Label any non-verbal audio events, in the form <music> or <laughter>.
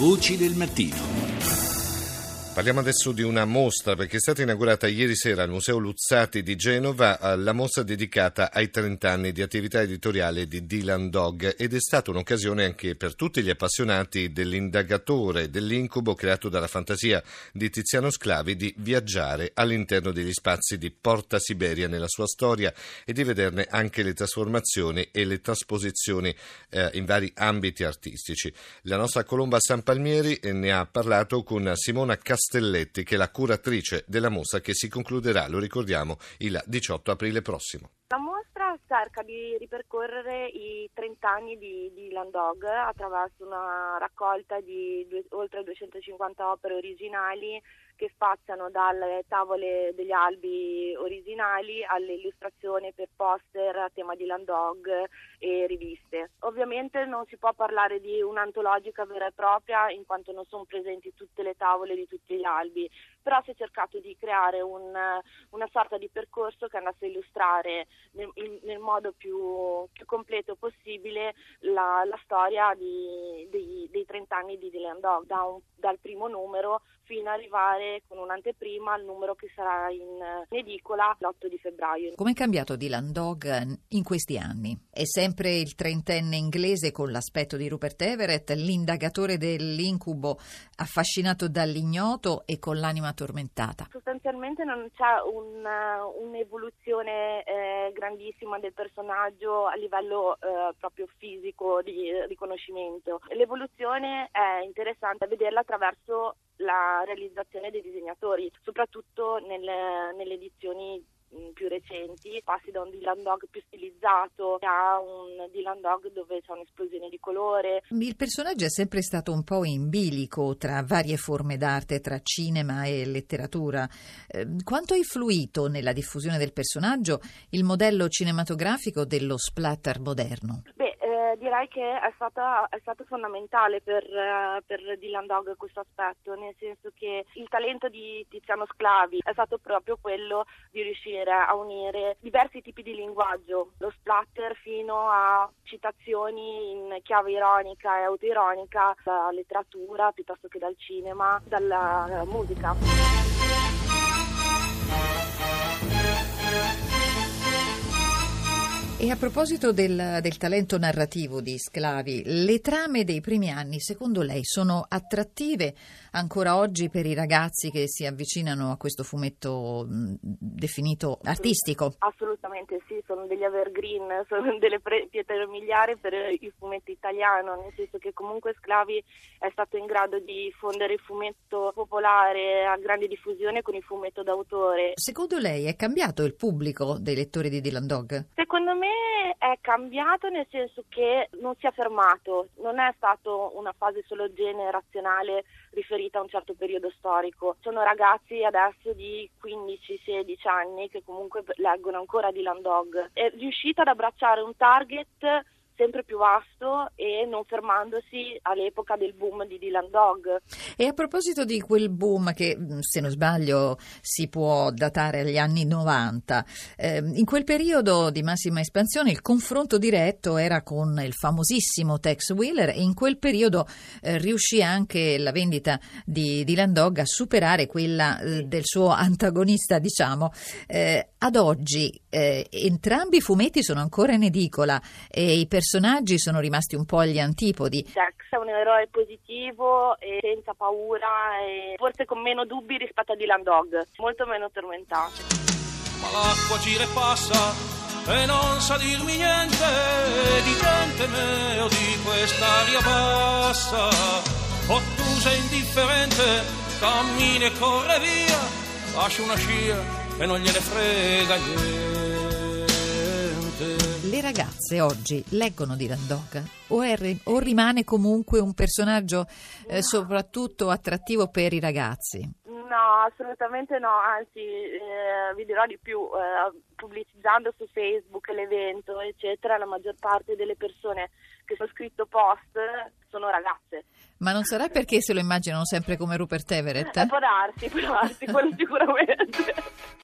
Voci del mattino. Parliamo adesso di una mostra perché è stata inaugurata ieri sera al Museo Luzzati di Genova eh, la mostra dedicata ai 30 anni di attività editoriale di Dylan Dog ed è stata un'occasione anche per tutti gli appassionati dell'indagatore dell'incubo creato dalla fantasia di Tiziano Sclavi di viaggiare all'interno degli spazi di Porta Siberia nella sua storia e di vederne anche le trasformazioni e le trasposizioni eh, in vari ambiti artistici. La nostra Colomba San Palmieri eh, ne ha parlato con Simona Castellano Castelletti, che è la curatrice della mostra che si concluderà, lo ricordiamo, il 18 aprile prossimo. Cerca di ripercorrere i 30 anni di, di Landog attraverso una raccolta di due, oltre 250 opere originali che spaziano dalle tavole degli albi originali alle illustrazioni per poster a tema di Landog e riviste. Ovviamente non si può parlare di un'antologica vera e propria in quanto non sono presenti tutte le tavole di tutti gli albi, però si è cercato di creare un, una sorta di percorso che andasse a illustrare nel, in, nel modo più, più, completo possibile la, la storia di, dei, dei, 30 anni di Dylan Dog, da un, dal primo numero fino ad arrivare con un'anteprima al numero che sarà in, edicola l'8 di febbraio. Come è cambiato Dylan Dog in questi anni? È sempre il trentenne inglese con l'aspetto di Rupert Everett, l'indagatore dell'incubo affascinato dall'ignoto e con l'anima tormentata? Sostanzialmente non c'è un, un'evoluzione eh, grandissima del personaggio a livello eh, proprio fisico di riconoscimento. L'evoluzione è interessante vederla attraverso la realizzazione dei disegnatori, soprattutto nelle, nelle edizioni mm, più recenti, passi da un Dylan Dog più stilizzato a un Dylan Dog dove c'è un'esplosione di colore. Il personaggio è sempre stato un po' in bilico tra varie forme d'arte, tra cinema e letteratura. Eh, quanto ha influito nella diffusione del personaggio il modello cinematografico dello splatter moderno? Beh, direi che è, stata, è stato fondamentale per, uh, per, Dylan Dog questo aspetto, nel senso che il talento di Tiziano Sclavi è stato proprio quello di riuscire a unire diversi tipi di linguaggio, lo splatter fino a citazioni in chiave ironica e autoironica dalla letteratura piuttosto che dal cinema, dalla musica. E a proposito del, del, talento narrativo di Sclavi, le trame dei primi anni, secondo lei, sono attrattive ancora oggi per i ragazzi che si avvicinano a questo fumetto mh, definito artistico? Assolutamente sì, sono degli evergreen, <laughs> sono delle pre- pietre miliari per il fumetto italiano, nel senso che comunque Sclavi è stato in grado di fondere il fumetto popolare a grande diffusione con il fumetto d'autore. Secondo lei è cambiato il pubblico dei lettori di Dylan Dog? Secondo me è cambiato nel senso che non si è fermato, non è stata una fase solo generazionale riferita a un certo periodo storico. Sono ragazzi adesso di 15-16 anni che comunque leggono ancora Dylan Dog. È riuscita ad abbracciare un target sempre più vasto e non fermandosi all'epoca del boom di Dylan Dog. E a proposito di quel boom che, mm, se non sbaglio, si può datare agli anni 90, eh, in quel periodo di massima espansione il confronto diretto era con il famosissimo Tex Wheeler e in quel periodo eh, riuscì anche la vendita di Dylan Dog a superare quella eh, del suo antagonista, diciamo. Eh, ad oggi eh, entrambi i fumetti sono ancora in edicola e i personaggi sono rimasti un po' agli antipodi. Jax è un eroe positivo e senza paura e forse con meno dubbi rispetto a Dylan Dog, molto meno tormentato. Ma l'acqua gira e passa e non sa dirmi niente di gente meo di quest'aria bassa. Ottusa e indifferente, cammina e corre via, lascia una scia e non gliene frega niente le ragazze oggi leggono Dylan Dog o, è, o rimane comunque un personaggio eh, soprattutto attrattivo per i ragazzi? No, assolutamente no, anzi eh, vi dirò di più, eh, pubblicizzando su Facebook l'evento, eccetera, la maggior parte delle persone che sono scritto post sono ragazze. Ma non sarà perché se lo immaginano sempre come Rupert Everett? Eh, può darsi, può darsi, quello sicuramente. <laughs>